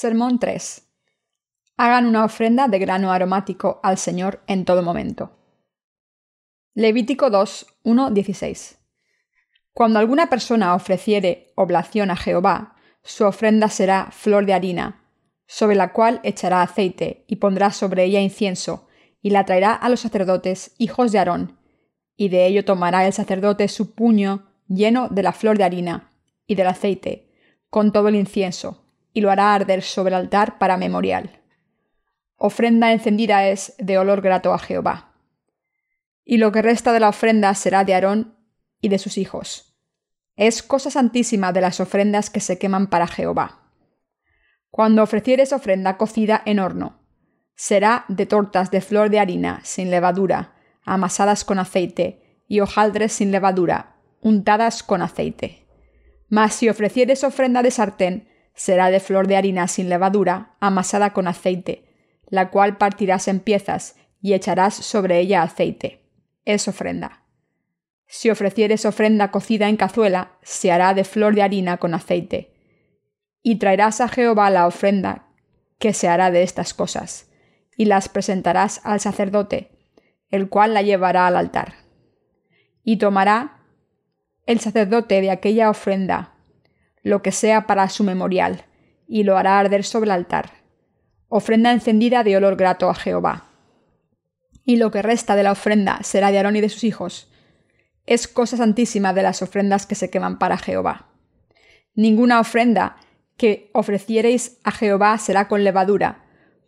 Sermón 3. Hagan una ofrenda de grano aromático al Señor en todo momento. Levítico 2, 1, 16. Cuando alguna persona ofreciere oblación a Jehová, su ofrenda será flor de harina, sobre la cual echará aceite y pondrá sobre ella incienso, y la traerá a los sacerdotes, hijos de Aarón, y de ello tomará el sacerdote su puño lleno de la flor de harina y del aceite, con todo el incienso, y lo hará arder sobre el altar para memorial. Ofrenda encendida es de olor grato a Jehová. Y lo que resta de la ofrenda será de Aarón y de sus hijos. Es cosa santísima de las ofrendas que se queman para Jehová. Cuando ofrecieres ofrenda cocida en horno, será de tortas de flor de harina sin levadura, amasadas con aceite, y hojaldres sin levadura, untadas con aceite. Mas si ofrecieres ofrenda de sartén, será de flor de harina sin levadura, amasada con aceite, la cual partirás en piezas y echarás sobre ella aceite. Es ofrenda. Si ofrecieres ofrenda cocida en cazuela, se hará de flor de harina con aceite. Y traerás a Jehová la ofrenda que se hará de estas cosas, y las presentarás al sacerdote, el cual la llevará al altar. Y tomará el sacerdote de aquella ofrenda lo que sea para su memorial, y lo hará arder sobre el altar. Ofrenda encendida de olor grato a Jehová. Y lo que resta de la ofrenda será de Aarón y de sus hijos. Es cosa santísima de las ofrendas que se queman para Jehová. Ninguna ofrenda que ofreciereis a Jehová será con levadura,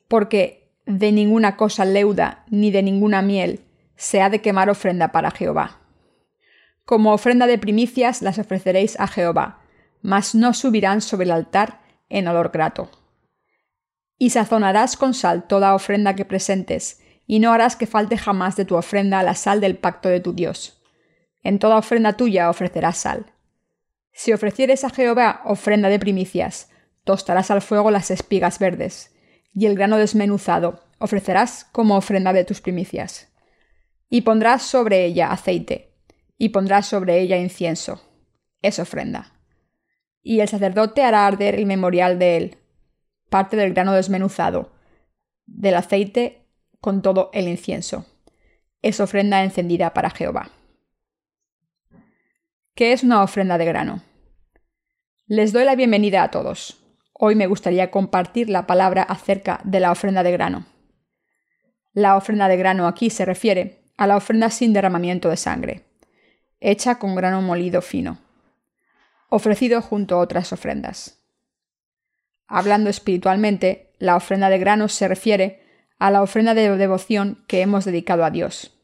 porque de ninguna cosa leuda ni de ninguna miel se ha de quemar ofrenda para Jehová. Como ofrenda de primicias las ofreceréis a Jehová, mas no subirán sobre el altar en olor grato. Y sazonarás con sal toda ofrenda que presentes, y no harás que falte jamás de tu ofrenda la sal del pacto de tu Dios. En toda ofrenda tuya ofrecerás sal. Si ofrecieres a Jehová ofrenda de primicias, tostarás al fuego las espigas verdes, y el grano desmenuzado ofrecerás como ofrenda de tus primicias. Y pondrás sobre ella aceite, y pondrás sobre ella incienso. Es ofrenda y el sacerdote hará arder el memorial de él, parte del grano desmenuzado, del aceite con todo el incienso. Es ofrenda encendida para Jehová. ¿Qué es una ofrenda de grano? Les doy la bienvenida a todos. Hoy me gustaría compartir la palabra acerca de la ofrenda de grano. La ofrenda de grano aquí se refiere a la ofrenda sin derramamiento de sangre, hecha con grano molido fino ofrecido junto a otras ofrendas. Hablando espiritualmente, la ofrenda de granos se refiere a la ofrenda de devoción que hemos dedicado a Dios.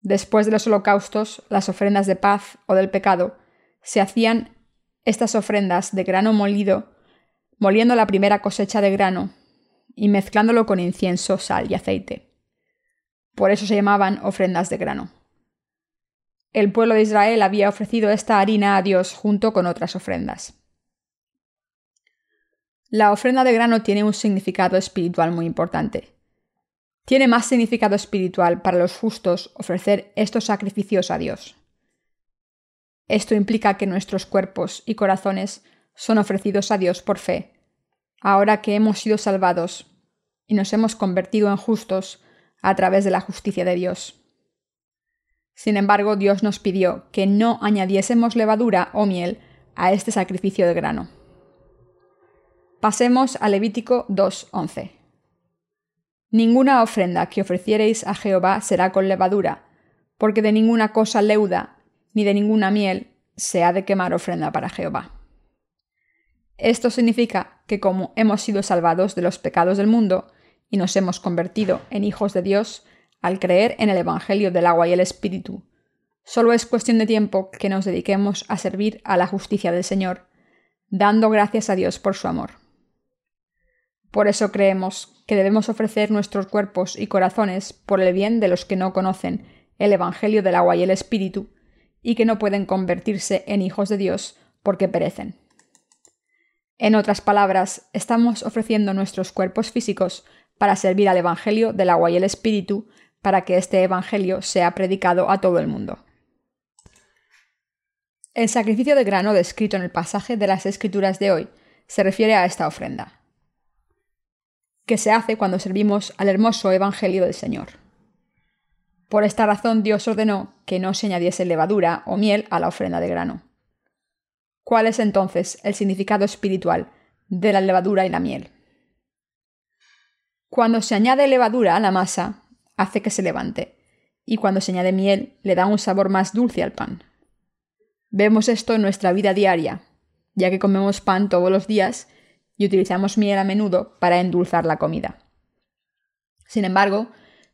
Después de los holocaustos, las ofrendas de paz o del pecado, se hacían estas ofrendas de grano molido, moliendo la primera cosecha de grano y mezclándolo con incienso, sal y aceite. Por eso se llamaban ofrendas de grano el pueblo de Israel había ofrecido esta harina a Dios junto con otras ofrendas. La ofrenda de grano tiene un significado espiritual muy importante. Tiene más significado espiritual para los justos ofrecer estos sacrificios a Dios. Esto implica que nuestros cuerpos y corazones son ofrecidos a Dios por fe, ahora que hemos sido salvados y nos hemos convertido en justos a través de la justicia de Dios. Sin embargo, Dios nos pidió que no añadiésemos levadura o miel a este sacrificio de grano. Pasemos a Levítico 2.11. Ninguna ofrenda que ofreciereis a Jehová será con levadura, porque de ninguna cosa leuda ni de ninguna miel se ha de quemar ofrenda para Jehová. Esto significa que como hemos sido salvados de los pecados del mundo y nos hemos convertido en hijos de Dios, al creer en el Evangelio del agua y el Espíritu. Solo es cuestión de tiempo que nos dediquemos a servir a la justicia del Señor, dando gracias a Dios por su amor. Por eso creemos que debemos ofrecer nuestros cuerpos y corazones por el bien de los que no conocen el Evangelio del agua y el Espíritu, y que no pueden convertirse en hijos de Dios porque perecen. En otras palabras, estamos ofreciendo nuestros cuerpos físicos para servir al Evangelio del agua y el Espíritu, para que este Evangelio sea predicado a todo el mundo. El sacrificio de grano descrito en el pasaje de las Escrituras de hoy se refiere a esta ofrenda, que se hace cuando servimos al hermoso Evangelio del Señor. Por esta razón Dios ordenó que no se añadiese levadura o miel a la ofrenda de grano. ¿Cuál es entonces el significado espiritual de la levadura y la miel? Cuando se añade levadura a la masa, hace que se levante, y cuando se añade miel, le da un sabor más dulce al pan. Vemos esto en nuestra vida diaria, ya que comemos pan todos los días y utilizamos miel a menudo para endulzar la comida. Sin embargo,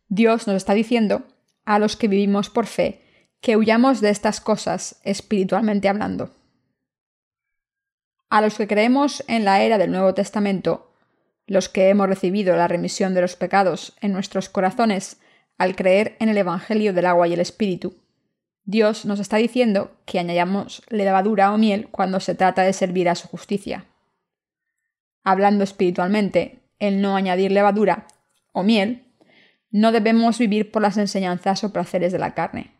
Dios nos está diciendo, a los que vivimos por fe, que huyamos de estas cosas espiritualmente hablando. A los que creemos en la era del Nuevo Testamento, los que hemos recibido la remisión de los pecados en nuestros corazones al creer en el Evangelio del agua y el Espíritu, Dios nos está diciendo que añadamos levadura o miel cuando se trata de servir a su justicia. Hablando espiritualmente, el no añadir levadura o miel, no debemos vivir por las enseñanzas o placeres de la carne.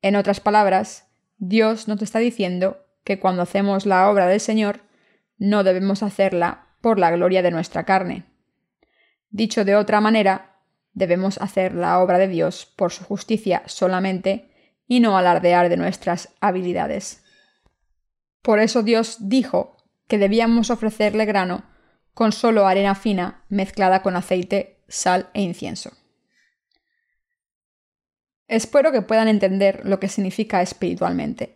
En otras palabras, Dios nos está diciendo que cuando hacemos la obra del Señor, no debemos hacerla por la gloria de nuestra carne. Dicho de otra manera, Debemos hacer la obra de Dios por su justicia solamente y no alardear de nuestras habilidades. Por eso Dios dijo que debíamos ofrecerle grano con solo arena fina mezclada con aceite, sal e incienso. Espero que puedan entender lo que significa espiritualmente.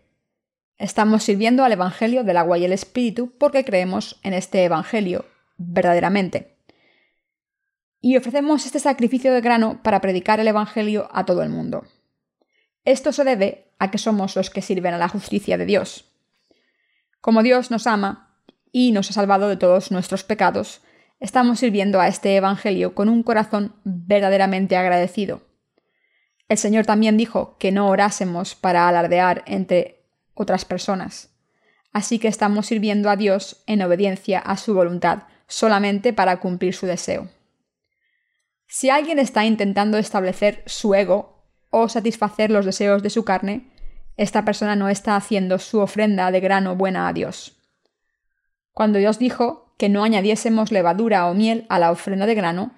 Estamos sirviendo al Evangelio del agua y el Espíritu porque creemos en este Evangelio verdaderamente y ofrecemos este sacrificio de grano para predicar el Evangelio a todo el mundo. Esto se debe a que somos los que sirven a la justicia de Dios. Como Dios nos ama y nos ha salvado de todos nuestros pecados, estamos sirviendo a este Evangelio con un corazón verdaderamente agradecido. El Señor también dijo que no orásemos para alardear entre otras personas. Así que estamos sirviendo a Dios en obediencia a su voluntad, solamente para cumplir su deseo. Si alguien está intentando establecer su ego o satisfacer los deseos de su carne, esta persona no está haciendo su ofrenda de grano buena a Dios. Cuando Dios dijo que no añadiésemos levadura o miel a la ofrenda de grano,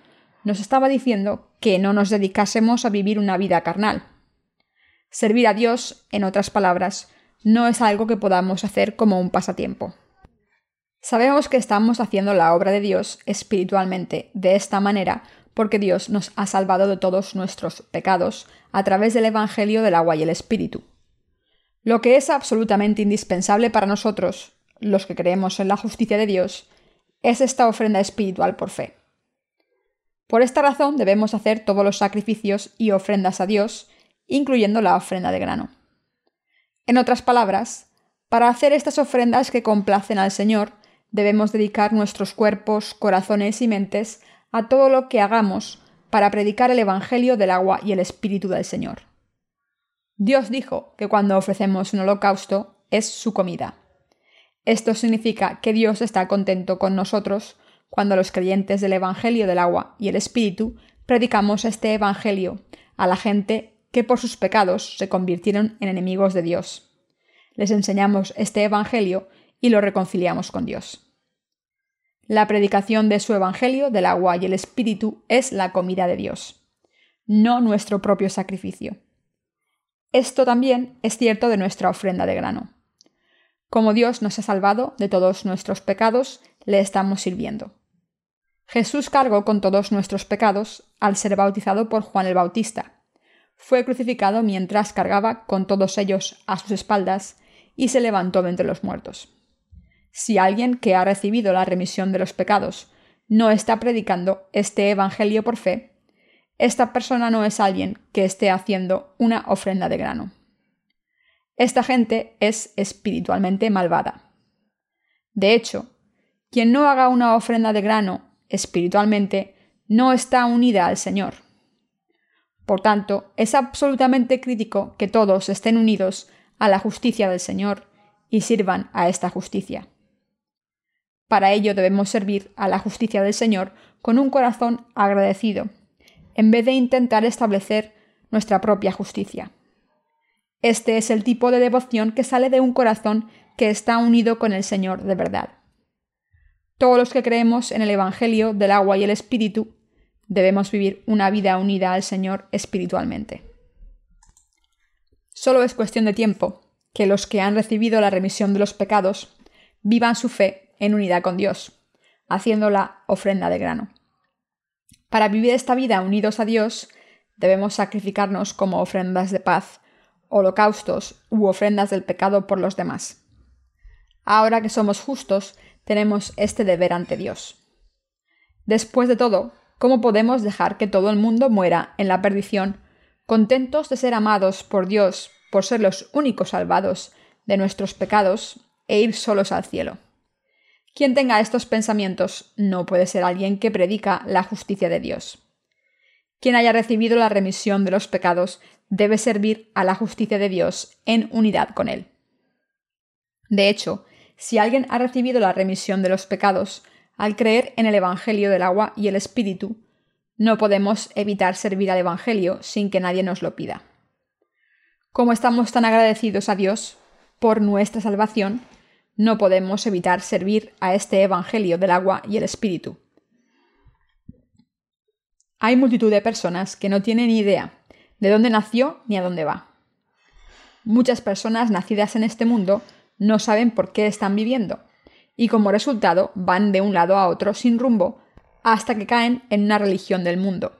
nos estaba diciendo que no nos dedicásemos a vivir una vida carnal. Servir a Dios, en otras palabras, no es algo que podamos hacer como un pasatiempo. Sabemos que estamos haciendo la obra de Dios espiritualmente de esta manera porque Dios nos ha salvado de todos nuestros pecados a través del Evangelio del agua y el Espíritu. Lo que es absolutamente indispensable para nosotros, los que creemos en la justicia de Dios, es esta ofrenda espiritual por fe. Por esta razón debemos hacer todos los sacrificios y ofrendas a Dios, incluyendo la ofrenda de grano. En otras palabras, para hacer estas ofrendas que complacen al Señor, debemos dedicar nuestros cuerpos, corazones y mentes a todo lo que hagamos para predicar el Evangelio del agua y el Espíritu del Señor. Dios dijo que cuando ofrecemos un holocausto es su comida. Esto significa que Dios está contento con nosotros cuando los creyentes del Evangelio del agua y el Espíritu predicamos este Evangelio a la gente que por sus pecados se convirtieron en enemigos de Dios. Les enseñamos este Evangelio y lo reconciliamos con Dios. La predicación de su Evangelio del agua y el Espíritu es la comida de Dios, no nuestro propio sacrificio. Esto también es cierto de nuestra ofrenda de grano. Como Dios nos ha salvado de todos nuestros pecados, le estamos sirviendo. Jesús cargó con todos nuestros pecados al ser bautizado por Juan el Bautista. Fue crucificado mientras cargaba con todos ellos a sus espaldas y se levantó de entre los muertos. Si alguien que ha recibido la remisión de los pecados no está predicando este Evangelio por fe, esta persona no es alguien que esté haciendo una ofrenda de grano. Esta gente es espiritualmente malvada. De hecho, quien no haga una ofrenda de grano espiritualmente no está unida al Señor. Por tanto, es absolutamente crítico que todos estén unidos a la justicia del Señor y sirvan a esta justicia. Para ello debemos servir a la justicia del Señor con un corazón agradecido, en vez de intentar establecer nuestra propia justicia. Este es el tipo de devoción que sale de un corazón que está unido con el Señor de verdad. todos los que creemos en el Evangelio del agua y el Espíritu debemos vivir una vida unida al Señor espiritualmente. Solo es cuestión de tiempo que los que han recibido la remisión de los pecados vivan su fe en unidad con Dios, haciendo la ofrenda de grano. Para vivir esta vida unidos a Dios, debemos sacrificarnos como ofrendas de paz, holocaustos u ofrendas del pecado por los demás. Ahora que somos justos, tenemos este deber ante Dios. Después de todo, ¿cómo podemos dejar que todo el mundo muera en la perdición, contentos de ser amados por Dios por ser los únicos salvados de nuestros pecados e ir solos al cielo? Quien tenga estos pensamientos no puede ser alguien que predica la justicia de Dios. Quien haya recibido la remisión de los pecados debe servir a la justicia de Dios en unidad con Él. De hecho, si alguien ha recibido la remisión de los pecados al creer en el Evangelio del agua y el Espíritu, no podemos evitar servir al Evangelio sin que nadie nos lo pida. Como estamos tan agradecidos a Dios por nuestra salvación, no podemos evitar servir a este Evangelio del agua y el Espíritu. Hay multitud de personas que no tienen idea de dónde nació ni a dónde va. Muchas personas nacidas en este mundo no saben por qué están viviendo, y como resultado van de un lado a otro sin rumbo hasta que caen en una religión del mundo,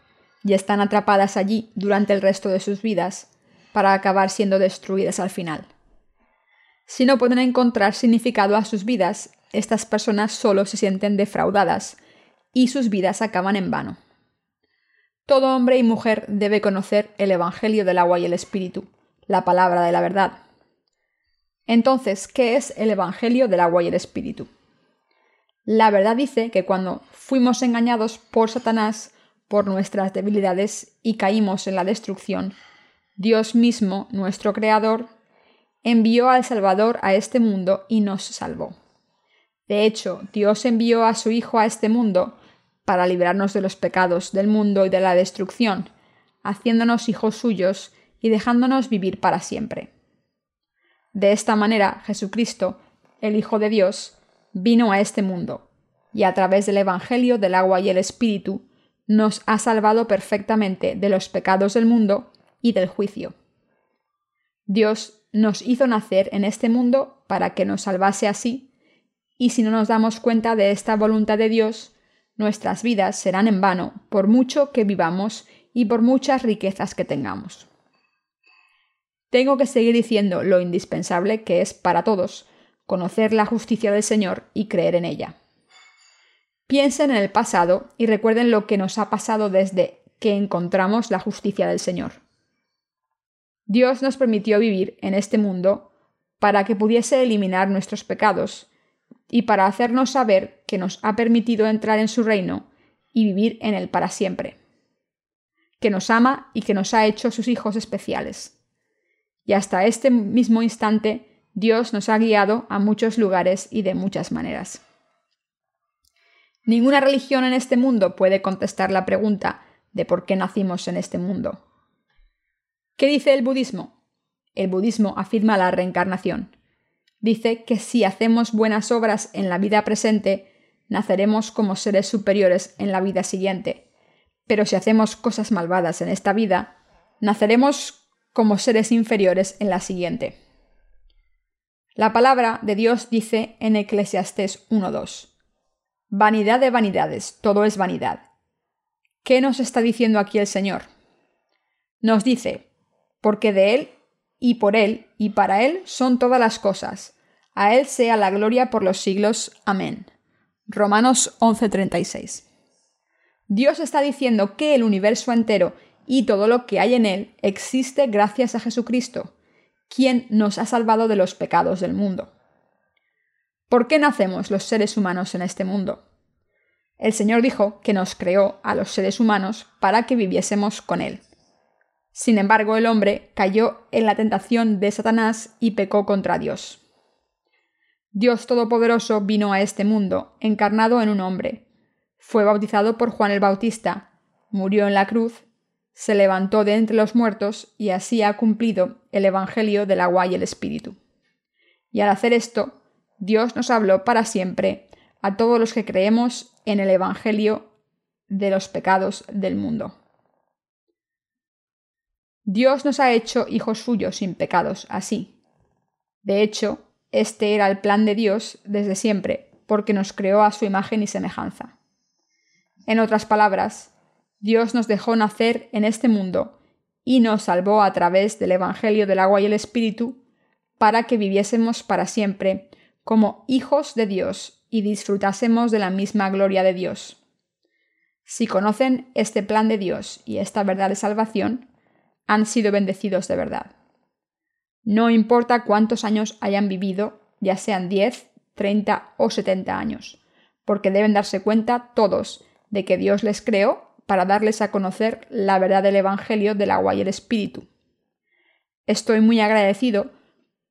y están atrapadas allí durante el resto de sus vidas para acabar siendo destruidas al final. Si no pueden encontrar significado a sus vidas, estas personas solo se sienten defraudadas y sus vidas acaban en vano. Todo hombre y mujer debe conocer el Evangelio del agua y el Espíritu, la palabra de la verdad. Entonces, ¿qué es el Evangelio del agua y el Espíritu? La verdad dice que cuando fuimos engañados por Satanás por nuestras debilidades y caímos en la destrucción, Dios mismo, nuestro Creador, envió al Salvador a este mundo y nos salvó. De hecho, Dios envió a su Hijo a este mundo para librarnos de los pecados del mundo y de la destrucción, haciéndonos hijos suyos y dejándonos vivir para siempre. De esta manera, Jesucristo, el Hijo de Dios, vino a este mundo, y a través del Evangelio del agua y el Espíritu, nos ha salvado perfectamente de los pecados del mundo y del juicio. Dios nos hizo nacer en este mundo para que nos salvase así, y si no nos damos cuenta de esta voluntad de Dios, nuestras vidas serán en vano, por mucho que vivamos y por muchas riquezas que tengamos. Tengo que seguir diciendo lo indispensable que es para todos conocer la justicia del Señor y creer en ella. Piensen en el pasado y recuerden lo que nos ha pasado desde que encontramos la justicia del Señor. Dios nos permitió vivir en este mundo para que pudiese eliminar nuestros pecados y para hacernos saber que nos ha permitido entrar en su reino y vivir en él para siempre, que nos ama y que nos ha hecho sus hijos especiales. Y hasta este mismo instante Dios nos ha guiado a muchos lugares y de muchas maneras. Ninguna religión en este mundo puede contestar la pregunta de por qué nacimos en este mundo. ¿Qué dice el budismo? El budismo afirma la reencarnación. Dice que si hacemos buenas obras en la vida presente, naceremos como seres superiores en la vida siguiente. Pero si hacemos cosas malvadas en esta vida, naceremos como seres inferiores en la siguiente. La palabra de Dios dice en Eclesiastés 1.2. Vanidad de vanidades, todo es vanidad. ¿Qué nos está diciendo aquí el Señor? Nos dice, porque de Él y por Él y para Él son todas las cosas. A Él sea la gloria por los siglos. Amén. Romanos 11:36. Dios está diciendo que el universo entero y todo lo que hay en él existe gracias a Jesucristo, quien nos ha salvado de los pecados del mundo. ¿Por qué nacemos los seres humanos en este mundo? El Señor dijo que nos creó a los seres humanos para que viviésemos con Él. Sin embargo, el hombre cayó en la tentación de Satanás y pecó contra Dios. Dios Todopoderoso vino a este mundo, encarnado en un hombre. Fue bautizado por Juan el Bautista, murió en la cruz, se levantó de entre los muertos y así ha cumplido el Evangelio del agua y el Espíritu. Y al hacer esto, Dios nos habló para siempre a todos los que creemos en el Evangelio de los pecados del mundo. Dios nos ha hecho hijos suyos sin pecados, así. De hecho, este era el plan de Dios desde siempre, porque nos creó a su imagen y semejanza. En otras palabras, Dios nos dejó nacer en este mundo y nos salvó a través del Evangelio del agua y el Espíritu para que viviésemos para siempre como hijos de Dios y disfrutásemos de la misma gloria de Dios. Si conocen este plan de Dios y esta verdad de salvación, han sido bendecidos de verdad. No importa cuántos años hayan vivido, ya sean 10, 30 o 70 años, porque deben darse cuenta todos de que Dios les creó para darles a conocer la verdad del Evangelio del agua y el Espíritu. Estoy muy agradecido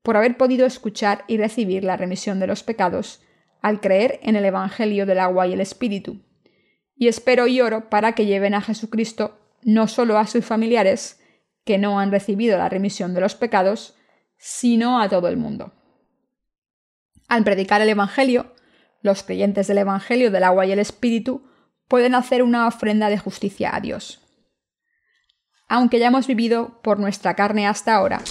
por haber podido escuchar y recibir la remisión de los pecados al creer en el Evangelio del agua y el Espíritu. Y espero y oro para que lleven a Jesucristo no solo a sus familiares, que no han recibido la remisión de los pecados, sino a todo el mundo. Al predicar el Evangelio, los creyentes del Evangelio del agua y el Espíritu pueden hacer una ofrenda de justicia a Dios. Aunque ya hemos vivido por nuestra carne hasta ahora,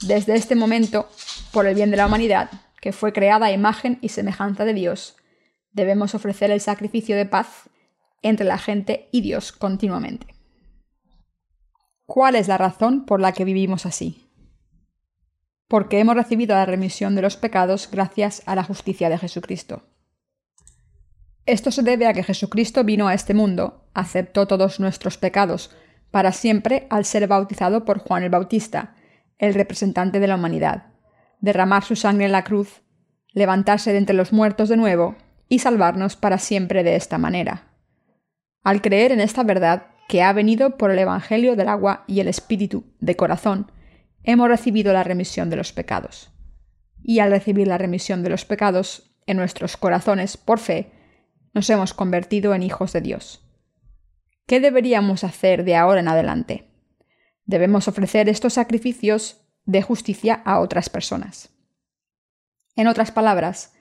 desde este momento, por el bien de la humanidad, que fue creada a imagen y semejanza de Dios, debemos ofrecer el sacrificio de paz entre la gente y Dios continuamente. ¿Cuál es la razón por la que vivimos así? Porque hemos recibido la remisión de los pecados gracias a la justicia de Jesucristo. Esto se debe a que Jesucristo vino a este mundo, aceptó todos nuestros pecados para siempre al ser bautizado por Juan el Bautista, el representante de la humanidad, derramar su sangre en la cruz, levantarse de entre los muertos de nuevo y salvarnos para siempre de esta manera. Al creer en esta verdad, que ha venido por el Evangelio del agua y el Espíritu de corazón, hemos recibido la remisión de los pecados. Y al recibir la remisión de los pecados en nuestros corazones por fe, nos hemos convertido en hijos de Dios. ¿Qué deberíamos hacer de ahora en adelante? Debemos ofrecer estos sacrificios de justicia a otras personas. En otras palabras,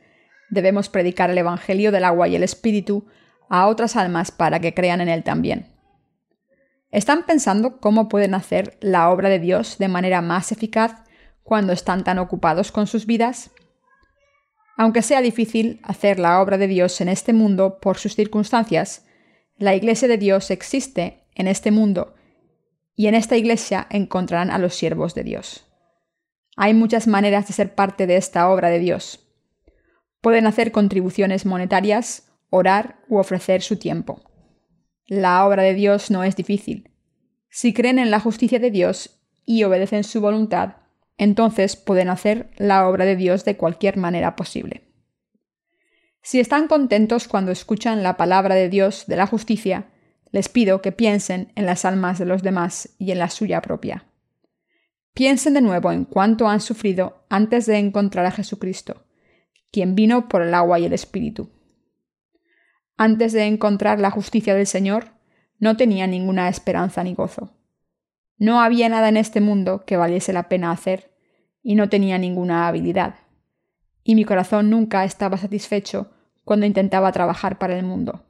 debemos predicar el Evangelio del agua y el Espíritu a otras almas para que crean en él también. ¿Están pensando cómo pueden hacer la obra de Dios de manera más eficaz cuando están tan ocupados con sus vidas? Aunque sea difícil hacer la obra de Dios en este mundo por sus circunstancias, la Iglesia de Dios existe en este mundo y en esta iglesia encontrarán a los siervos de Dios. Hay muchas maneras de ser parte de esta obra de Dios. Pueden hacer contribuciones monetarias, orar u ofrecer su tiempo. La obra de Dios no es difícil. Si creen en la justicia de Dios y obedecen su voluntad, entonces pueden hacer la obra de Dios de cualquier manera posible. Si están contentos cuando escuchan la palabra de Dios de la justicia, les pido que piensen en las almas de los demás y en la suya propia. Piensen de nuevo en cuánto han sufrido antes de encontrar a Jesucristo, quien vino por el agua y el Espíritu. Antes de encontrar la justicia del Señor, no tenía ninguna esperanza ni gozo. No había nada en este mundo que valiese la pena hacer, y no tenía ninguna habilidad. Y mi corazón nunca estaba satisfecho cuando intentaba trabajar para el mundo.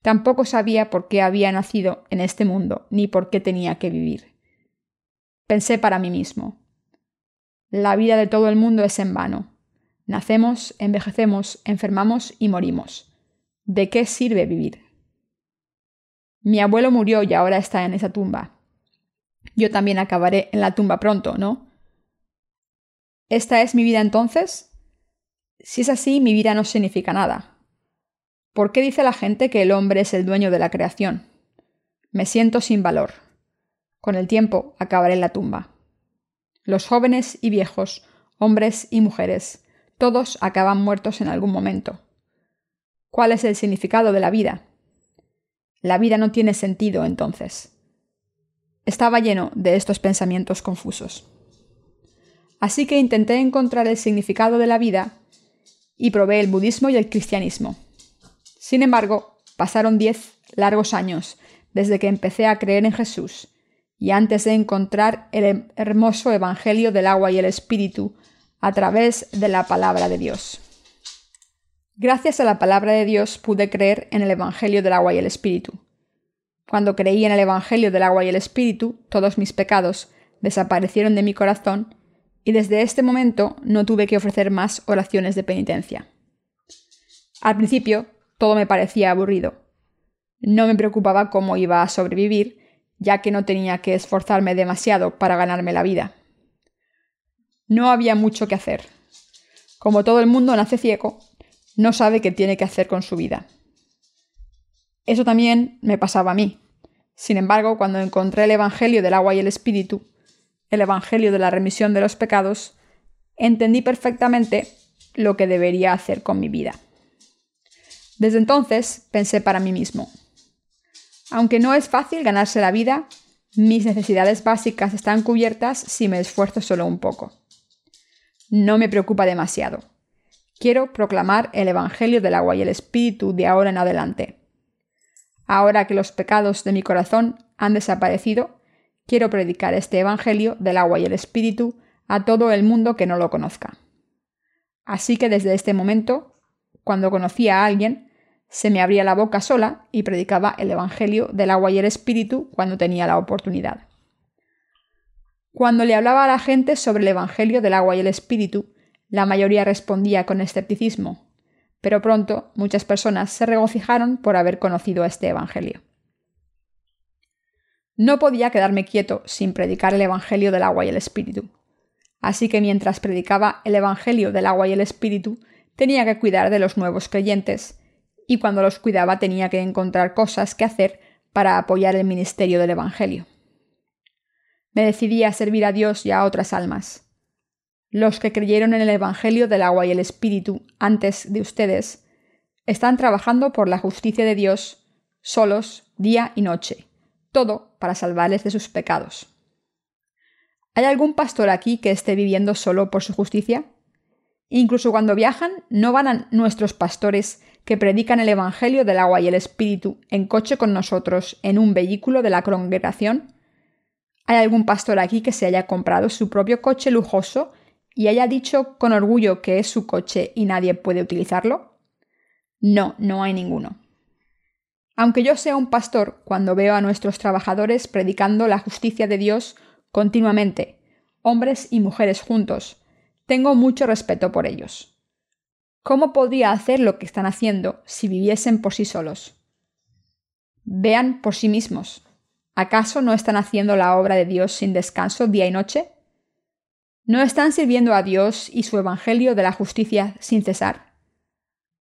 Tampoco sabía por qué había nacido en este mundo, ni por qué tenía que vivir. Pensé para mí mismo. La vida de todo el mundo es en vano. Nacemos, envejecemos, enfermamos y morimos. ¿De qué sirve vivir? Mi abuelo murió y ahora está en esa tumba. Yo también acabaré en la tumba pronto, ¿no? ¿Esta es mi vida entonces? Si es así, mi vida no significa nada. ¿Por qué dice la gente que el hombre es el dueño de la creación? Me siento sin valor. Con el tiempo acabaré en la tumba. Los jóvenes y viejos, hombres y mujeres, todos acaban muertos en algún momento. ¿Cuál es el significado de la vida? La vida no tiene sentido entonces. Estaba lleno de estos pensamientos confusos. Así que intenté encontrar el significado de la vida y probé el budismo y el cristianismo. Sin embargo, pasaron diez largos años desde que empecé a creer en Jesús y antes de encontrar el hermoso Evangelio del agua y el Espíritu a través de la palabra de Dios. Gracias a la palabra de Dios pude creer en el Evangelio del agua y el Espíritu. Cuando creí en el Evangelio del agua y el Espíritu, todos mis pecados desaparecieron de mi corazón y desde este momento no tuve que ofrecer más oraciones de penitencia. Al principio todo me parecía aburrido. No me preocupaba cómo iba a sobrevivir, ya que no tenía que esforzarme demasiado para ganarme la vida. No había mucho que hacer. Como todo el mundo nace ciego, no sabe qué tiene que hacer con su vida. Eso también me pasaba a mí. Sin embargo, cuando encontré el Evangelio del agua y el Espíritu, el Evangelio de la remisión de los pecados, entendí perfectamente lo que debería hacer con mi vida. Desde entonces pensé para mí mismo, aunque no es fácil ganarse la vida, mis necesidades básicas están cubiertas si me esfuerzo solo un poco. No me preocupa demasiado. Quiero proclamar el Evangelio del agua y el Espíritu de ahora en adelante. Ahora que los pecados de mi corazón han desaparecido, quiero predicar este Evangelio del agua y el Espíritu a todo el mundo que no lo conozca. Así que desde este momento, cuando conocí a alguien, se me abría la boca sola y predicaba el Evangelio del agua y el Espíritu cuando tenía la oportunidad. Cuando le hablaba a la gente sobre el Evangelio del agua y el Espíritu, la mayoría respondía con escepticismo, pero pronto muchas personas se regocijaron por haber conocido este Evangelio. No podía quedarme quieto sin predicar el Evangelio del agua y el Espíritu. Así que mientras predicaba el Evangelio del agua y el Espíritu, tenía que cuidar de los nuevos creyentes, y cuando los cuidaba tenía que encontrar cosas que hacer para apoyar el ministerio del Evangelio. Me decidí a servir a Dios y a otras almas. Los que creyeron en el Evangelio del agua y el Espíritu antes de ustedes están trabajando por la justicia de Dios solos día y noche, todo para salvarles de sus pecados. ¿Hay algún pastor aquí que esté viviendo solo por su justicia? Incluso cuando viajan, ¿no van a nuestros pastores que predican el Evangelio del agua y el Espíritu en coche con nosotros en un vehículo de la congregación? ¿Hay algún pastor aquí que se haya comprado su propio coche lujoso y haya dicho con orgullo que es su coche y nadie puede utilizarlo? No, no hay ninguno. Aunque yo sea un pastor, cuando veo a nuestros trabajadores predicando la justicia de Dios continuamente, hombres y mujeres juntos, tengo mucho respeto por ellos. ¿Cómo podría hacer lo que están haciendo si viviesen por sí solos? Vean por sí mismos. ¿Acaso no están haciendo la obra de Dios sin descanso día y noche? ¿No están sirviendo a Dios y su Evangelio de la justicia sin cesar?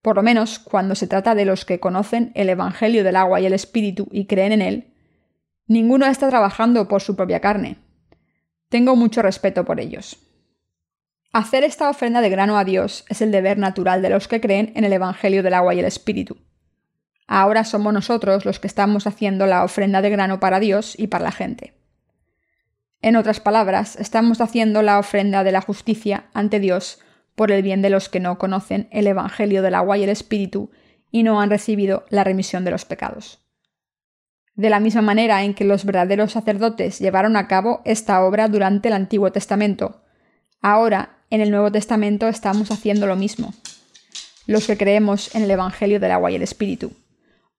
Por lo menos cuando se trata de los que conocen el Evangelio del agua y el Espíritu y creen en él, ninguno está trabajando por su propia carne. Tengo mucho respeto por ellos. Hacer esta ofrenda de grano a Dios es el deber natural de los que creen en el Evangelio del agua y el Espíritu. Ahora somos nosotros los que estamos haciendo la ofrenda de grano para Dios y para la gente. En otras palabras, estamos haciendo la ofrenda de la justicia ante Dios por el bien de los que no conocen el Evangelio del agua y el Espíritu y no han recibido la remisión de los pecados. De la misma manera en que los verdaderos sacerdotes llevaron a cabo esta obra durante el Antiguo Testamento, ahora en el Nuevo Testamento estamos haciendo lo mismo, los que creemos en el Evangelio del agua y el Espíritu,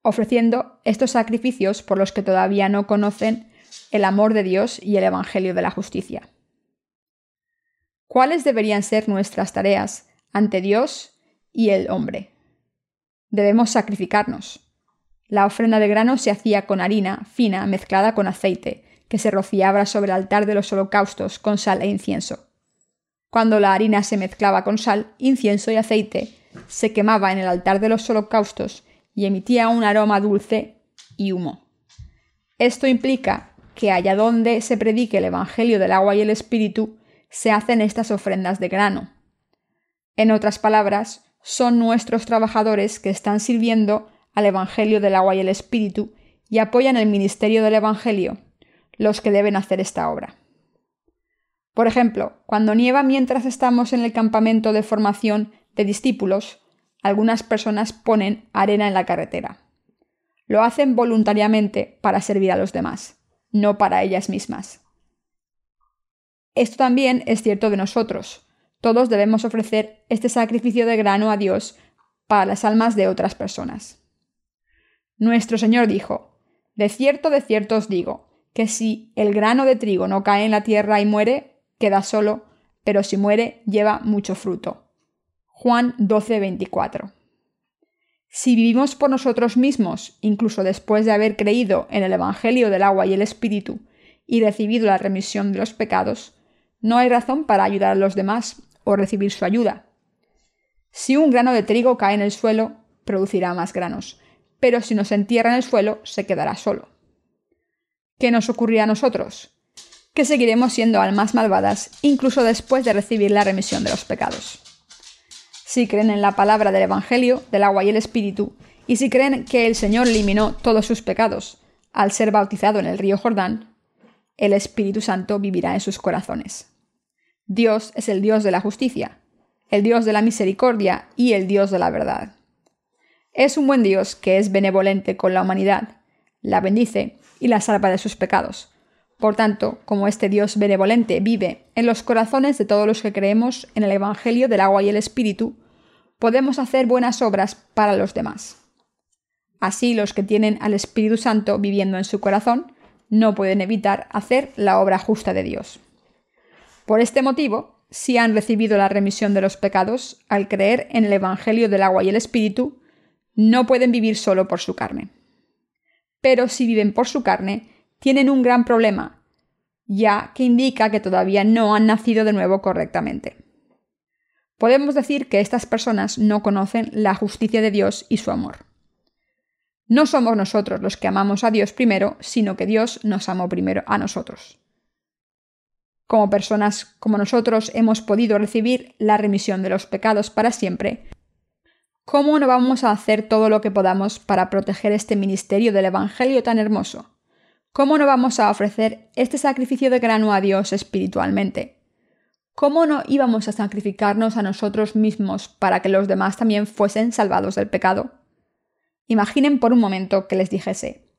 ofreciendo estos sacrificios por los que todavía no conocen el amor de Dios y el Evangelio de la justicia. ¿Cuáles deberían ser nuestras tareas ante Dios y el hombre? Debemos sacrificarnos. La ofrenda de grano se hacía con harina fina mezclada con aceite, que se rociaba sobre el altar de los holocaustos con sal e incienso. Cuando la harina se mezclaba con sal, incienso y aceite, se quemaba en el altar de los holocaustos y emitía un aroma dulce y humo. Esto implica que allá donde se predique el Evangelio del agua y el Espíritu, se hacen estas ofrendas de grano. En otras palabras, son nuestros trabajadores que están sirviendo al Evangelio del agua y el Espíritu y apoyan el ministerio del Evangelio, los que deben hacer esta obra. Por ejemplo, cuando nieva mientras estamos en el campamento de formación de discípulos, algunas personas ponen arena en la carretera. Lo hacen voluntariamente para servir a los demás, no para ellas mismas. Esto también es cierto de nosotros. Todos debemos ofrecer este sacrificio de grano a Dios para las almas de otras personas. Nuestro Señor dijo, De cierto, de cierto os digo, que si el grano de trigo no cae en la tierra y muere, queda solo, pero si muere, lleva mucho fruto. Juan 12, 24. Si vivimos por nosotros mismos, incluso después de haber creído en el Evangelio del agua y el Espíritu y recibido la remisión de los pecados, no hay razón para ayudar a los demás o recibir su ayuda. Si un grano de trigo cae en el suelo, producirá más granos, pero si no se entierra en el suelo, se quedará solo. ¿Qué nos ocurrirá a nosotros? Que seguiremos siendo almas malvadas incluso después de recibir la remisión de los pecados si creen en la palabra del Evangelio, del agua y el Espíritu, y si creen que el Señor eliminó todos sus pecados al ser bautizado en el río Jordán, el Espíritu Santo vivirá en sus corazones. Dios es el Dios de la justicia, el Dios de la misericordia y el Dios de la verdad. Es un buen Dios que es benevolente con la humanidad, la bendice y la salva de sus pecados. Por tanto, como este Dios benevolente vive en los corazones de todos los que creemos en el Evangelio del agua y el Espíritu, podemos hacer buenas obras para los demás. Así los que tienen al Espíritu Santo viviendo en su corazón no pueden evitar hacer la obra justa de Dios. Por este motivo, si han recibido la remisión de los pecados al creer en el Evangelio del agua y el Espíritu, no pueden vivir solo por su carne. Pero si viven por su carne, tienen un gran problema, ya que indica que todavía no han nacido de nuevo correctamente. Podemos decir que estas personas no conocen la justicia de Dios y su amor. No somos nosotros los que amamos a Dios primero, sino que Dios nos amó primero a nosotros. Como personas como nosotros hemos podido recibir la remisión de los pecados para siempre, ¿cómo no vamos a hacer todo lo que podamos para proteger este ministerio del Evangelio tan hermoso? ¿Cómo no vamos a ofrecer este sacrificio de grano a Dios espiritualmente? ¿cómo no íbamos a sacrificarnos a nosotros mismos para que los demás también fuesen salvados del pecado? Imaginen por un momento que les dijese,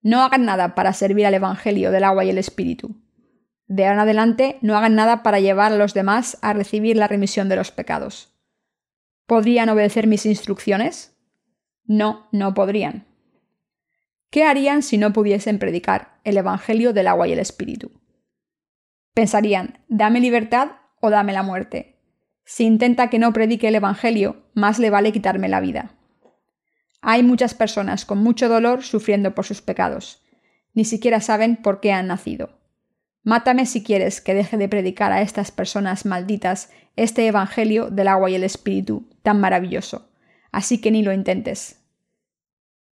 no hagan nada para servir al Evangelio del agua y el Espíritu. De ahora en adelante, no hagan nada para llevar a los demás a recibir la remisión de los pecados. ¿Podrían obedecer mis instrucciones? No, no podrían. ¿Qué harían si no pudiesen predicar el Evangelio del agua y el Espíritu? Pensarían, dame libertad o dame la muerte. Si intenta que no predique el Evangelio, más le vale quitarme la vida. Hay muchas personas con mucho dolor sufriendo por sus pecados. Ni siquiera saben por qué han nacido. Mátame si quieres que deje de predicar a estas personas malditas este Evangelio del agua y el Espíritu tan maravilloso. Así que ni lo intentes.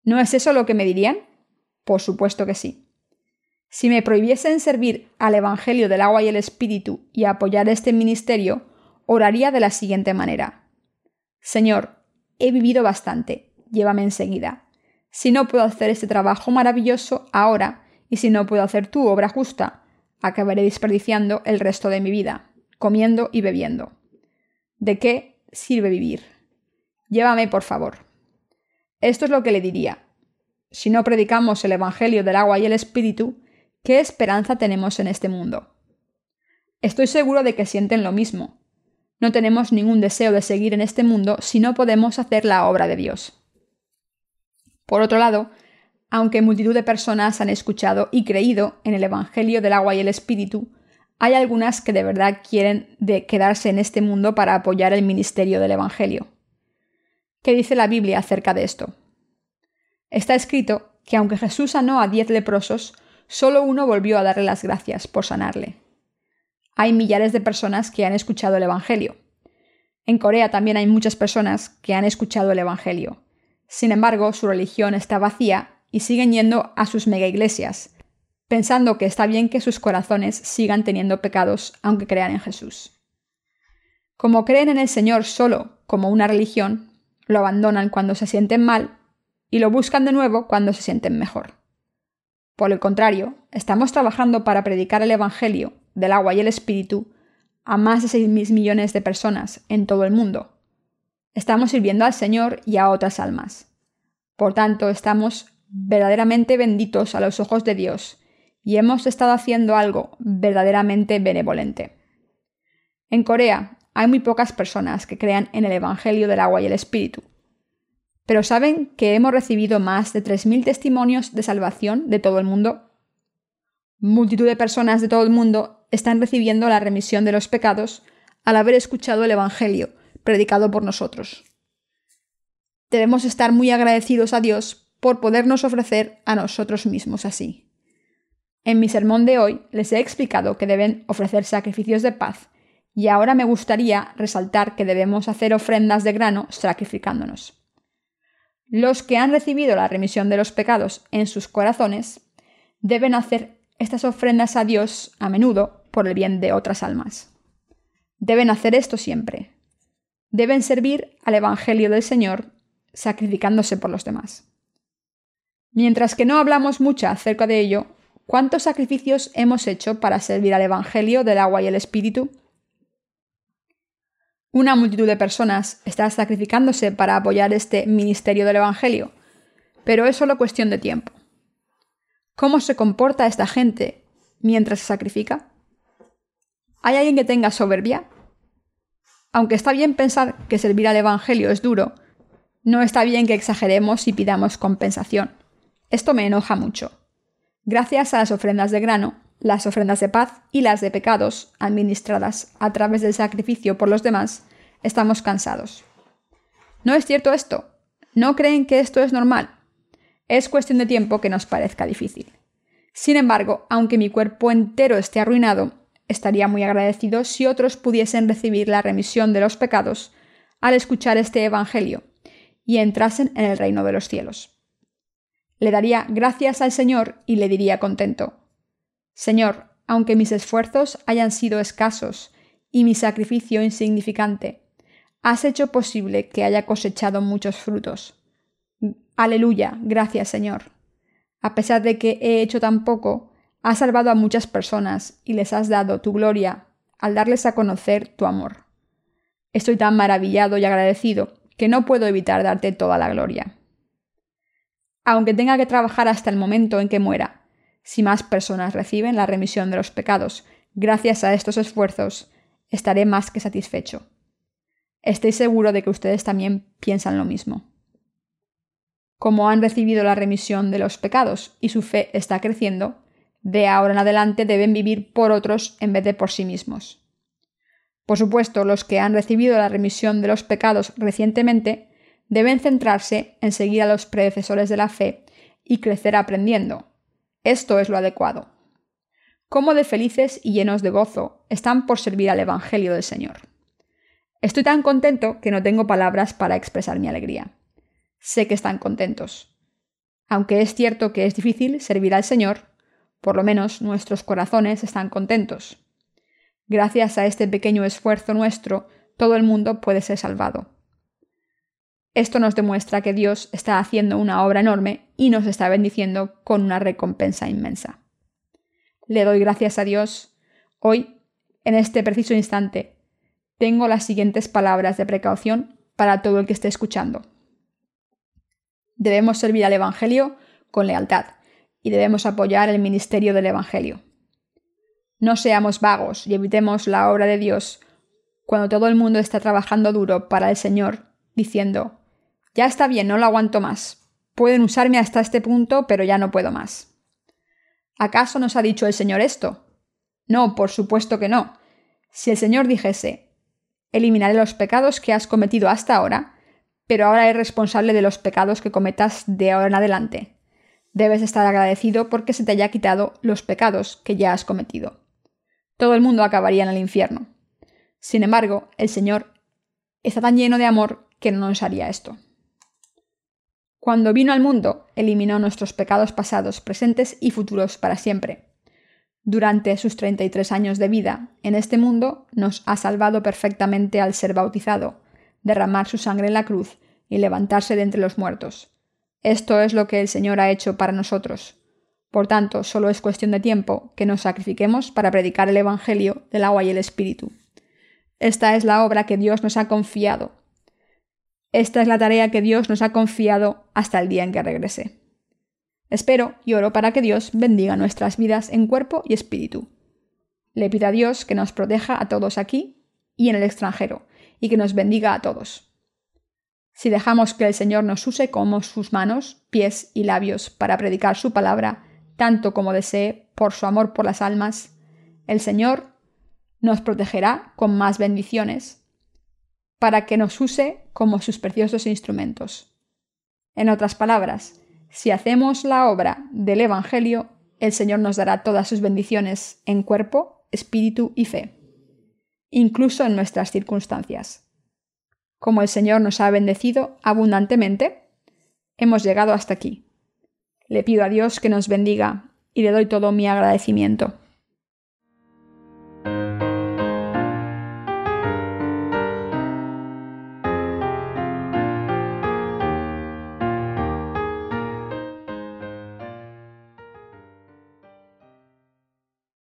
¿No es eso lo que me dirían? Por supuesto que sí. Si me prohibiesen servir al Evangelio del agua y el Espíritu y apoyar este ministerio, oraría de la siguiente manera. Señor, he vivido bastante, llévame enseguida. Si no puedo hacer este trabajo maravilloso ahora, y si no puedo hacer tu obra justa, acabaré desperdiciando el resto de mi vida, comiendo y bebiendo. ¿De qué sirve vivir? Llévame, por favor. Esto es lo que le diría. Si no predicamos el Evangelio del agua y el Espíritu, ¿Qué esperanza tenemos en este mundo? Estoy seguro de que sienten lo mismo. No tenemos ningún deseo de seguir en este mundo si no podemos hacer la obra de Dios. Por otro lado, aunque multitud de personas han escuchado y creído en el Evangelio del agua y el Espíritu, hay algunas que de verdad quieren de quedarse en este mundo para apoyar el ministerio del Evangelio. ¿Qué dice la Biblia acerca de esto? Está escrito que aunque Jesús sanó a diez leprosos, solo uno volvió a darle las gracias por sanarle. Hay millares de personas que han escuchado el Evangelio. En Corea también hay muchas personas que han escuchado el Evangelio. Sin embargo, su religión está vacía y siguen yendo a sus mega iglesias, pensando que está bien que sus corazones sigan teniendo pecados aunque crean en Jesús. Como creen en el Señor solo como una religión, lo abandonan cuando se sienten mal y lo buscan de nuevo cuando se sienten mejor. Por el contrario, estamos trabajando para predicar el Evangelio del agua y el Espíritu a más de 6 millones de personas en todo el mundo. Estamos sirviendo al Señor y a otras almas. Por tanto, estamos verdaderamente benditos a los ojos de Dios y hemos estado haciendo algo verdaderamente benevolente. En Corea hay muy pocas personas que crean en el Evangelio del agua y el Espíritu. Pero ¿saben que hemos recibido más de 3.000 testimonios de salvación de todo el mundo? Multitud de personas de todo el mundo están recibiendo la remisión de los pecados al haber escuchado el Evangelio predicado por nosotros. Debemos estar muy agradecidos a Dios por podernos ofrecer a nosotros mismos así. En mi sermón de hoy les he explicado que deben ofrecer sacrificios de paz y ahora me gustaría resaltar que debemos hacer ofrendas de grano sacrificándonos. Los que han recibido la remisión de los pecados en sus corazones deben hacer estas ofrendas a Dios a menudo por el bien de otras almas. Deben hacer esto siempre. Deben servir al Evangelio del Señor sacrificándose por los demás. Mientras que no hablamos mucho acerca de ello, ¿cuántos sacrificios hemos hecho para servir al Evangelio del agua y el Espíritu? Una multitud de personas está sacrificándose para apoyar este ministerio del Evangelio, pero es solo cuestión de tiempo. ¿Cómo se comporta esta gente mientras se sacrifica? ¿Hay alguien que tenga soberbia? Aunque está bien pensar que servir al Evangelio es duro, no está bien que exageremos y pidamos compensación. Esto me enoja mucho. Gracias a las ofrendas de grano, las ofrendas de paz y las de pecados, administradas a través del sacrificio por los demás, estamos cansados. ¿No es cierto esto? ¿No creen que esto es normal? Es cuestión de tiempo que nos parezca difícil. Sin embargo, aunque mi cuerpo entero esté arruinado, estaría muy agradecido si otros pudiesen recibir la remisión de los pecados al escuchar este Evangelio y entrasen en el reino de los cielos. Le daría gracias al Señor y le diría contento, Señor, aunque mis esfuerzos hayan sido escasos y mi sacrificio insignificante, has hecho posible que haya cosechado muchos frutos. Aleluya, gracias Señor. A pesar de que he hecho tan poco, has salvado a muchas personas y les has dado tu gloria al darles a conocer tu amor. Estoy tan maravillado y agradecido que no puedo evitar darte toda la gloria. Aunque tenga que trabajar hasta el momento en que muera, si más personas reciben la remisión de los pecados gracias a estos esfuerzos, estaré más que satisfecho. Estoy seguro de que ustedes también piensan lo mismo. Como han recibido la remisión de los pecados y su fe está creciendo, de ahora en adelante deben vivir por otros en vez de por sí mismos. Por supuesto, los que han recibido la remisión de los pecados recientemente deben centrarse en seguir a los predecesores de la fe y crecer aprendiendo. Esto es lo adecuado. Cómo de felices y llenos de gozo están por servir al Evangelio del Señor. Estoy tan contento que no tengo palabras para expresar mi alegría. Sé que están contentos. Aunque es cierto que es difícil servir al Señor, por lo menos nuestros corazones están contentos. Gracias a este pequeño esfuerzo nuestro, todo el mundo puede ser salvado. Esto nos demuestra que Dios está haciendo una obra enorme y nos está bendiciendo con una recompensa inmensa. Le doy gracias a Dios hoy, en este preciso instante, tengo las siguientes palabras de precaución para todo el que esté escuchando. Debemos servir al Evangelio con lealtad y debemos apoyar el ministerio del Evangelio. No seamos vagos y evitemos la obra de Dios cuando todo el mundo está trabajando duro para el Señor, diciendo, ya está bien, no lo aguanto más. Pueden usarme hasta este punto, pero ya no puedo más. ¿Acaso nos ha dicho el Señor esto? No, por supuesto que no. Si el Señor dijese, eliminaré los pecados que has cometido hasta ahora, pero ahora eres responsable de los pecados que cometas de ahora en adelante. Debes estar agradecido porque se te haya quitado los pecados que ya has cometido. Todo el mundo acabaría en el infierno. Sin embargo, el Señor está tan lleno de amor que no nos haría esto. Cuando vino al mundo, eliminó nuestros pecados pasados, presentes y futuros para siempre. Durante sus 33 años de vida en este mundo nos ha salvado perfectamente al ser bautizado, derramar su sangre en la cruz y levantarse de entre los muertos. Esto es lo que el Señor ha hecho para nosotros. Por tanto, solo es cuestión de tiempo que nos sacrifiquemos para predicar el Evangelio del agua y el Espíritu. Esta es la obra que Dios nos ha confiado. Esta es la tarea que Dios nos ha confiado hasta el día en que regrese. Espero y oro para que Dios bendiga nuestras vidas en cuerpo y espíritu. Le pido a Dios que nos proteja a todos aquí y en el extranjero, y que nos bendiga a todos. Si dejamos que el Señor nos use como sus manos, pies y labios para predicar su palabra, tanto como desee, por su amor por las almas, el Señor nos protegerá con más bendiciones, para que nos use como sus preciosos instrumentos. En otras palabras, si hacemos la obra del Evangelio, el Señor nos dará todas sus bendiciones en cuerpo, espíritu y fe, incluso en nuestras circunstancias. Como el Señor nos ha bendecido abundantemente, hemos llegado hasta aquí. Le pido a Dios que nos bendiga y le doy todo mi agradecimiento.